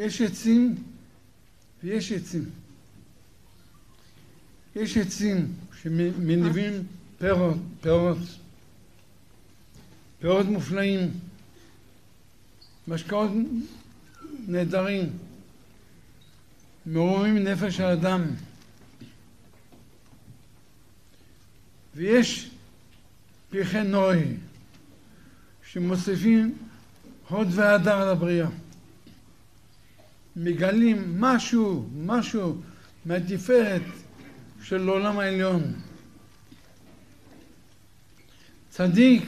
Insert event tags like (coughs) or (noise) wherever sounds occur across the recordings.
יש עצים ויש עצים. יש עצים שמניבים פירות, פירות, פירות מופלאים, משקאות נהדרים, מעוררים נפש האדם. ויש פרחי נוי שמוסיפים הוד והדר לבריאה. מגלים משהו, משהו מהתפארת של העולם העליון. צדיק,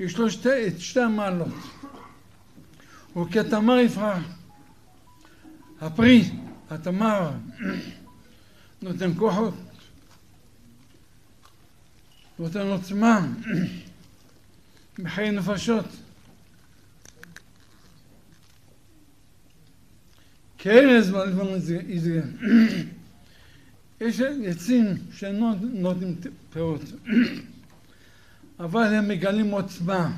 יש לו שתי, את שתי המעלות. הוא כתמר יפרח. הפרי, התמר, נותן כוחות, נותן עוצמה, (coughs) מחיי נפשות. כארז בלבן יזגה. יש עצים שאינם נותנים פירות, אבל הם מגלים עוצמה.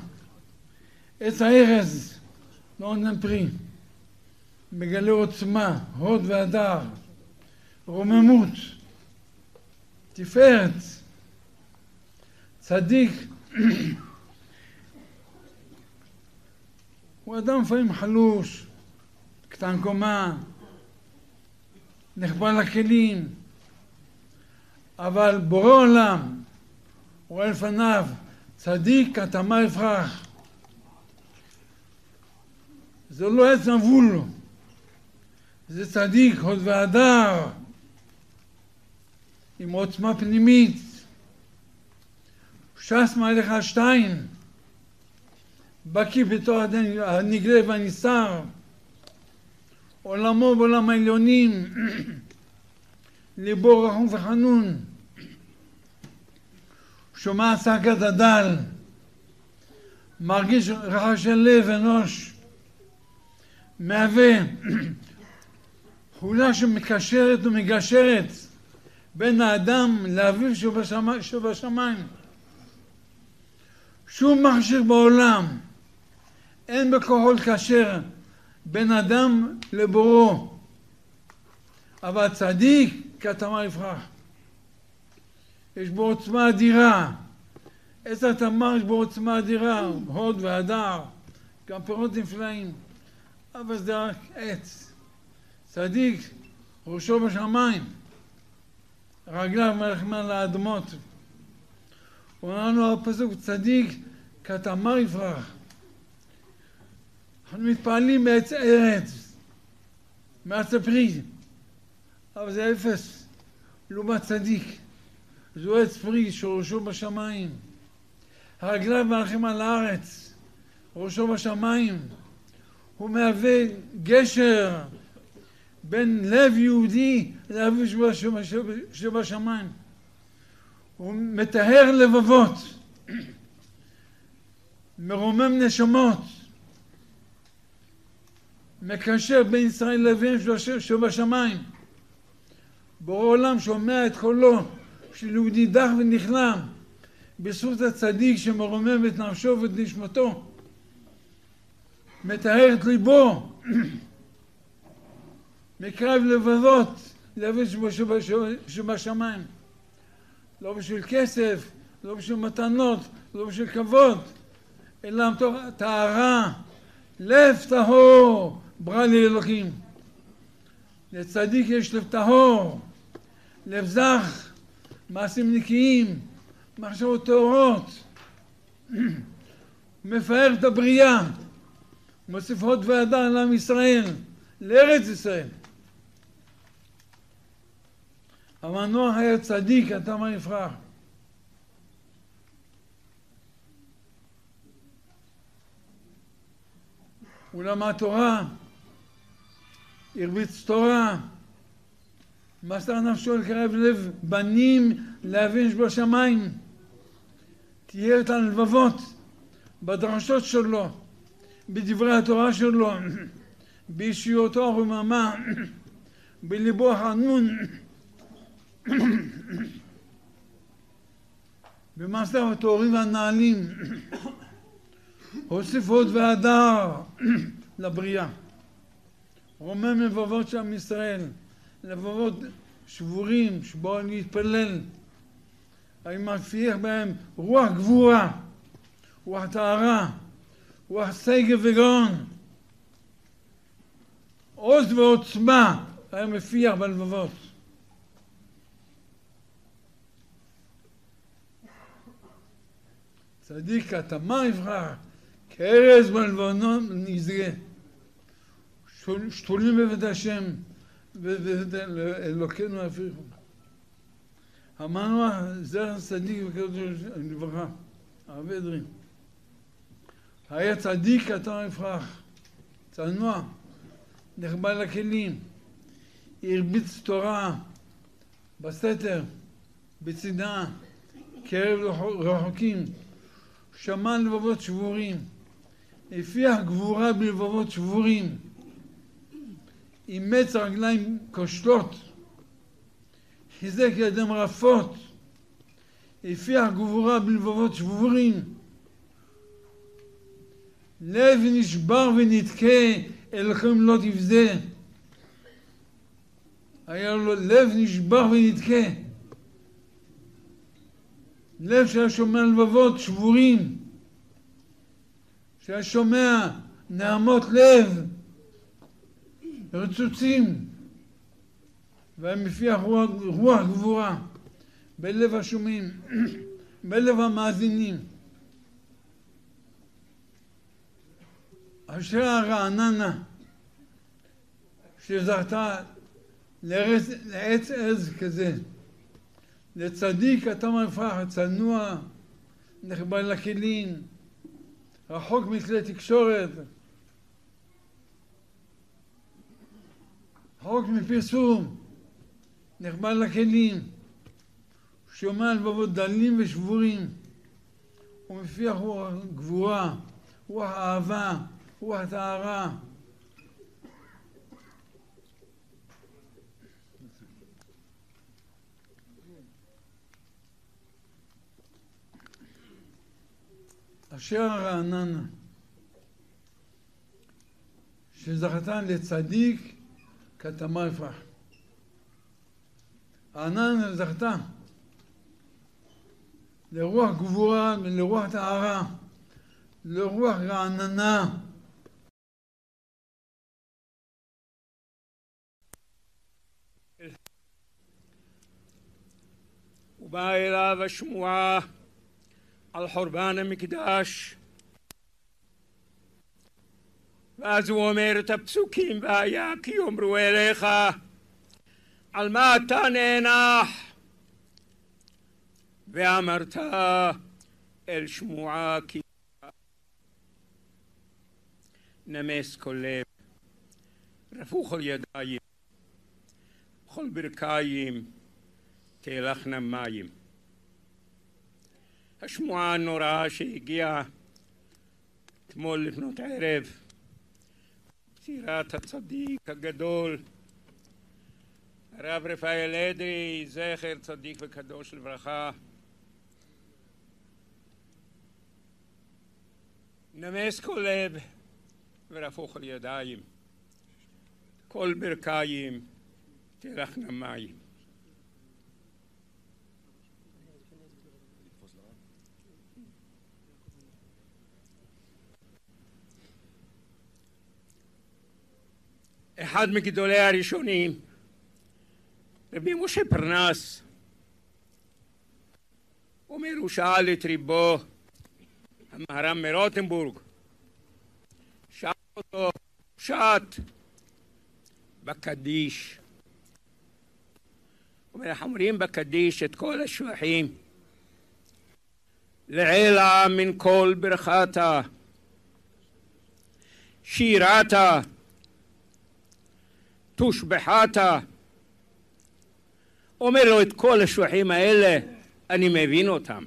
עץ הארז לא נותן פרי, מגלה עוצמה, הוד והדר, רוממות, תפארת, צדיק. (coughs) הוא אדם לפעמים חלוש, קטן קומה, נחבא לכלים, אבל בורא עולם רואה לפניו צדיק התאמה יפרח. זה לא עץ נבול, זה צדיק הוד והדר עם עוצמה פנימית. ש"ס מלך השתיים, בקיא בתור הנגלה והנסתר. עולמו בעולם העליונים, ליבו רחום וחנון, שומע צעקת הדל, מרגיש רחש של לב אנוש, מהווה חולה שמקשרת ומגשרת בין האדם לאביו שבשמיים. שום מכשיר בעולם. אין בכוחו לקשר בין אדם לבורו. אבל צדיק כתמר יפרח. יש בו עוצמה אדירה. עץ התמר יש בו עוצמה אדירה, הוד והדר, גם פירות נפלאים. אבל זה רק עץ. צדיק, ראשו בשמיים, רגליו האדמות. הוא אומר לנו הפסוק, צדיק כתמר יפרח. אנחנו מתפעלים מעץ ארץ, מעץ הפרי, אבל זה אפס לעומת צדיק. זו עץ פרי שראשו בשמיים. הרגליו מלכים על הארץ, ראשו בשמיים. הוא מהווה גשר בין לב יהודי לאביו שבשמיים. הוא מטהר לבבות, (coughs) מרומם נשמות. מקשר בין ישראל לאביהם שבשמיים. בורא עולם שומע את קולו של יהודי דח ונכלם בזכות הצדיק שמרומם את נפשו ואת נשמתו. מטהר את ליבו, (clears throat) מקרב לבבות לאבי שבשמיים. לא בשביל כסף, לא בשביל מתנות, לא בשביל כבוד, אלא מתוך טהרה, לב טהור, ברא לי אלוקים. לצדיק יש לב טהור, לב זך, מעשים נקיים, מחשבות טהורות. (clears throat) מפאר את הבריאה, מוסיף הוד והדר לעם ישראל, לארץ ישראל. המנוח היה צדיק, אתה מה. הוא למד תורה, הרביץ תורה, מסר נפשו לקרב לב בנים להבין שבשמיים. תהיה את הלבבות בדרשות שלו, בדברי התורה שלו, באישיותו הרוממה, בליבו החנון, במעשיו הטהורים והנעלים, הוסיף עוד והדר לבריאה. רומם לבבות של עם ישראל, לבבות שבורים שבואו להתפלל. אני מפיח בהם רוח גבורה, רוח טהרה, רוח שגב וגאון, עוז ועוצמה היה מפיח בלבבות. צדיק התמה יברח, כארז בלבנון נזרה. שתולים בבית השם, ואלוקינו הפיכו. המנוח זכר צדיק וקדוש לברכה, הרב אדרי. היה צדיק אתה יפרח, צנוע, נחבא לכלים, הרביץ תורה בסתר, בצדה, קרב רחוקים, שמע לבבות שבורים, הפיח גבורה בלבבות שבורים, אימץ רגליים כושלות, חיזק ידם רפות, הפיח גבורה בלבבות שבורים, לב נשבר ונתקה, אלוהים לא תבזה. היה לו לב נשבר ונתקה. לב שהיה שומע לבבות שבורים, שהיה שומע נעמות לב, רצוצים, והיה מפיח רוח, רוח גבורה בלב השומעים, (clears throat) בלב המאזינים. אשר הרעננה שזכתה לעץ עז כזה, לצדיק אתה מפרח, צנוע, נחבא לכלים, רחוק מכלי תקשורת, רחוק מפרסום, נחבא לכלים, שומע לבבות דלים ושבורים, ומפיח רוח גבורה, רוח אהבה, רוח טהרה. אשר הרעננה, שזכתה לצדיק כתמר יפרח. העננה זכתה לרוח גבורה ולרוח טהרה, לרוח רעננה. ובאה אליו השמועה על חורבן המקדש ואז הוא אומר את הפסוקים והיה כי יאמרו אליך על מה אתה נאנח? ואמרת אל שמועה כי נמס כל לב רפו כל ידיים כל ברכיים תלכנה מים. השמועה הנוראה שהגיעה אתמול לפנות ערב פטירת הצדיק הגדול הרב רפאל אדרי זכר צדיק וקדוש לברכה. נמס כל לב ורפוך על ידיים. כל ברכיים תלכנה מים אחד מגדולי הראשונים, רבי משה פרנס, אומר, הוא שאל את ריבו, המהר"ם מרוטנבורג, שאל אותו, שט בקדיש. אומר, אנחנו אומרים בקדיש את כל השבחים לעילא מן כל ברכתה, שירתה תושבחתה. אומר לו את כל השבחים האלה, אני מבין אותם.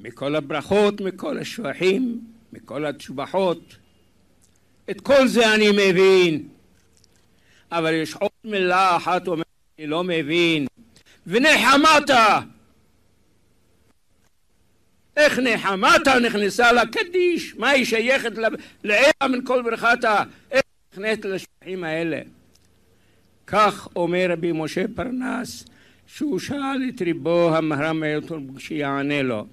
מכל הברכות, מכל השבחים, מכל התשבחות. את כל זה אני מבין. אבל יש עוד מילה אחת אומרת, אני לא מבין. ונחמתה. איך נחמתה נכנסה לקדיש? מה היא שייכת לעילה מן כל ברכתה? איך נכנסת לשבחים האלה? כך אומר רבי משה פרנס שהוא שאל את ריבו המהר"ם אילטון שיענה לו.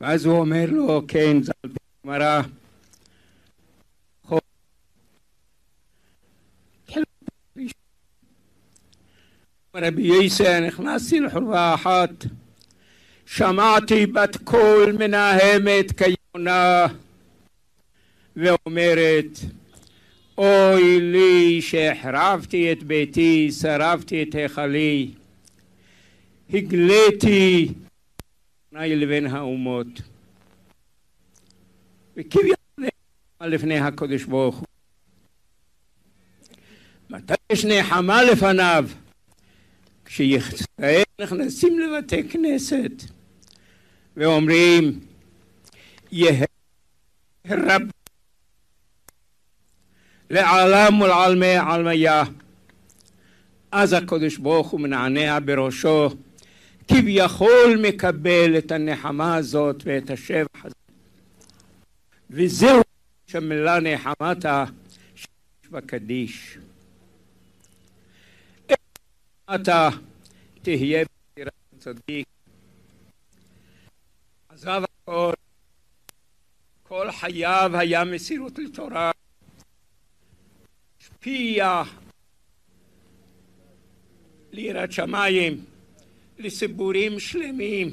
ואז הוא אומר לו, כן, זה על רבי יסא, נכנסתי לחורבה אחת, שמעתי בת קול מנהמת כיונה ואומרת אוי לי שהחרבתי את ביתי, שרפתי את היכלי, הגליתי ביני לבין האומות. וכביכול לפני הקדוש ברוך הוא. מתי יש נחמה לפניו? כשישראל נכנסים לבתי כנסת ואומרים יהא רב לעלם ולעלמי עלמיה. אז הקדוש ברוך הוא מנענע בראשו כביכול מקבל את הנחמה הזאת ואת השבח הזה. וזהו שמילה נחמתה בקדיש אתה תהיה בחירת צדיק. עזב הכל, כל חייו היה מסירות לתורה, השפיע ליראת שמיים, לציבורים שלמים,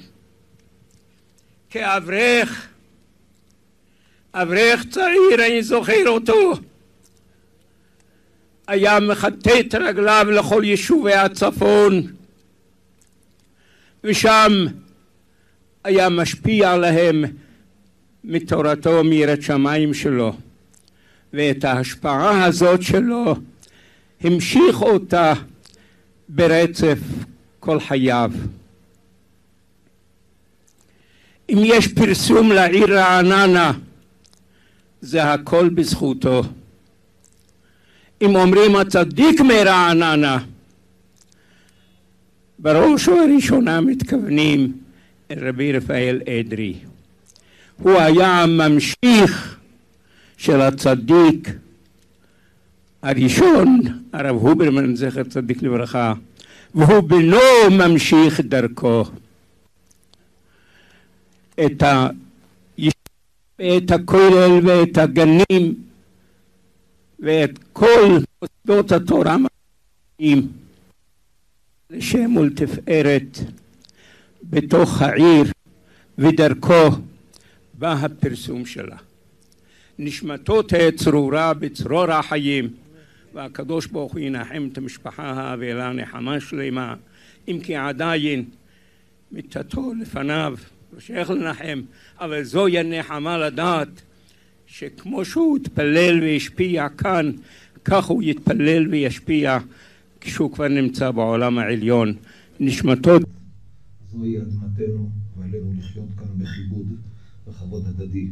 כאברך, אברך צעיר, אני זוכר אותו, היה מכתת רגליו לכל יישובי הצפון ושם היה משפיע עליהם מתורתו מיראת שמיים שלו ואת ההשפעה הזאת שלו המשיך אותה ברצף כל חייו. אם יש פרסום לעיר רעננה זה הכל בזכותו. אם אומרים הצדיק מרעננה, בראש ובראשונה מתכוונים רבי רפאל אדרי. הוא היה הממשיך של הצדיק הראשון, הרב הוברמן, זכר צדיק לברכה, והוא בנו ממשיך דרכו. את, ה... את הכולל ואת הגנים ואת כל מוסדות התורה מגיעים לשם ולתפארת בתוך העיר ודרכו בא הפרסום שלה. נשמתו תהיה צרורה בצרור החיים והקדוש ברוך הוא ינחם את המשפחה האבלה נחמה שלמה אם כי עדיין מיתתו לפניו לא שייך לנחם אבל זוהי הנחמה לדעת שכמו שהוא התפלל והשפיע כאן, כך הוא יתפלל וישפיע כשהוא כבר נמצא בעולם העליון. נשמתו... זוהי אדמתנו ועלינו לחיות כאן בכיבוד וכבוד הדדי.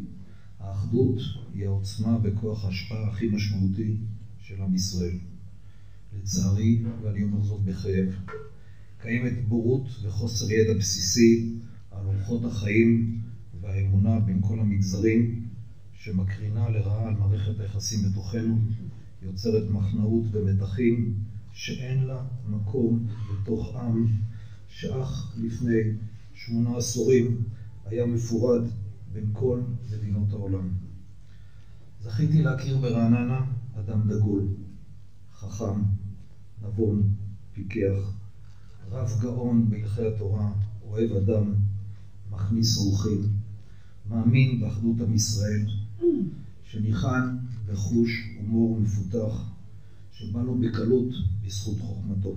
האחדות היא העוצמה וכוח ההשפעה הכי משמעותי של עם ישראל. לצערי, ואני אומר זאת בכאב, קיימת בורות וחוסר ידע בסיסי על אורחות החיים והאמונה בין כל המגזרים שמקרינה לרעה על מערכת היחסים בתוכנו, יוצרת מחנאות ומתחים שאין לה מקום בתוך עם שאך לפני שמונה עשורים היה מפורד בין כל מדינות העולם. זכיתי להכיר ברעננה אדם דגול, חכם, נבון, פיקח, רב גאון בהלכי התורה, אוהב אדם, מכניס אורחים, מאמין באחדות עם ישראל, שניחן בחוש הומור מפותח, שבא לו בקלות בזכות חוכמתו.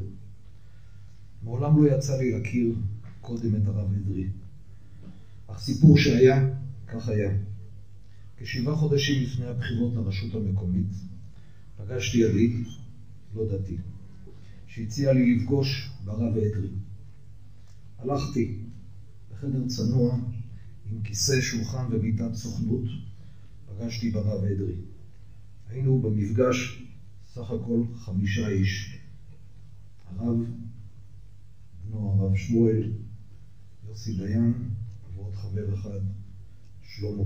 מעולם לא יצא לי להכיר קודם את הרב אדרי. אך סיפור שהיה, כך היה. כשבעה חודשים לפני הבחירות לרשות המקומית, פגשתי ידיד, לא דתי, שהציע לי לפגוש ברב אדרי. הלכתי בחדר צנוע עם כיסא, שולחן ומיטת סוכנות, פגשתי ברב אדרי. היינו במפגש סך הכל חמישה איש. הרב, בנו הרב שמואל, יוסי דיין ועוד חבר אחד, שלמה.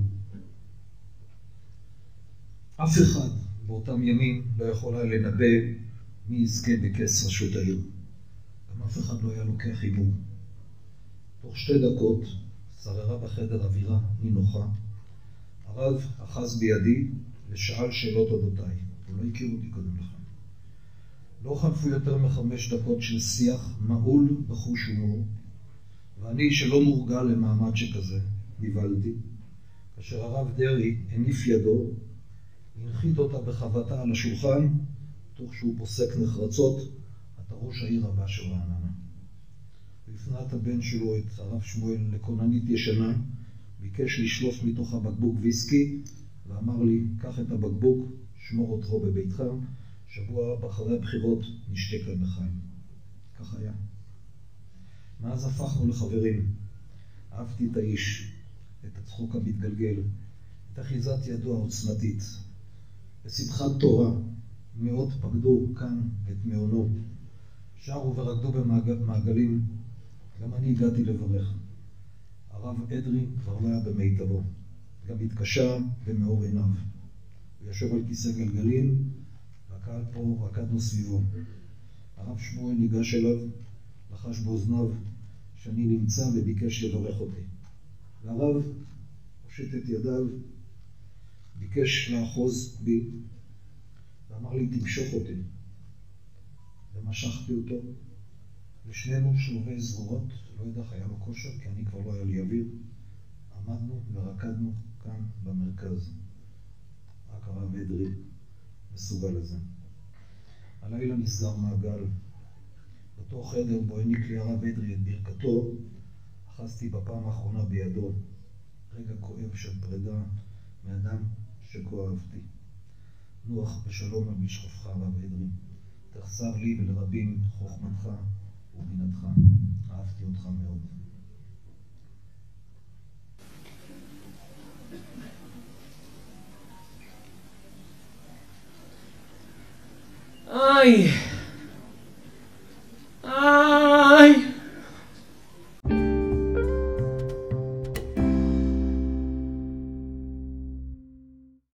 אף אחד באותם ימים לא יכול היה לנבא מי יזכה בכס ראשות העיר. גם אף אחד לא היה לוקח הימור. תוך שתי דקות שררה בחדר אווירה נינוחה. הרב אחז בידי ושאל שאלות אודותיי. הוא לא הכיר אותי קודם לכן. לא חלפו יותר מחמש דקות של שיח מעול בחוש הומור, ואני, שלא מורגל למעמד שכזה, נבהלתי, כאשר הרב דרעי הניף ידו, הנחית אותה בחבטה על השולחן, תוך שהוא פוסק נחרצות, אתה ראש העיר הבא של רעננה. הוא הפנה את הבן שלו, את הרב שמואל, לכוננית ישנה, ביקש לשלוף מתוך הבקבוק ויסקי, ואמר לי, קח את הבקבוק, שמור אותו בביתך, שבוע אחרי הבחירות נשתה כאן לחיים. כך היה. מאז הפכנו לחברים. אהבתי את האיש, את הצחוק המתגלגל, את אחיזת ידו העוצמתית. בשמחת תורה מאות פקדו כאן את מעונו. שרו ורקדו במעגלים, גם אני הגעתי לברך. הרב אדרי כבר לא היה במיטבו, גם התקשה במאור עיניו. הוא ישב על כיסא גלגלים, והקהל פה רקדנו סביבו. הרב שמואל ניגש אליו, לחש באוזניו שאני נמצא וביקש לברך אותי. והרב הושט את ידיו, ביקש לאחוז בי, ואמר לי, תמשוך אותי. ומשכתי אותו, ושנינו שלובי זרועות, לא יודע איך היה לו כושר, כי אני כבר לא היה לי אוויר. עמדנו ורקדנו כאן במרכז. רק הרב אדרי מסוגל לזה. הלילה נסגר מעגל. באותו חדר בו העניק לי הרב אדרי את ברכתו, אחזתי בפעם האחרונה בידו. רגע כואב של פרידה מאדם שכה אהבתי. נוח בשלום על משכבך, הרב אדרי. תחסר לי ולרבים חוכמתך ובינתך. אהבתי אותך מאוד. איי! איי!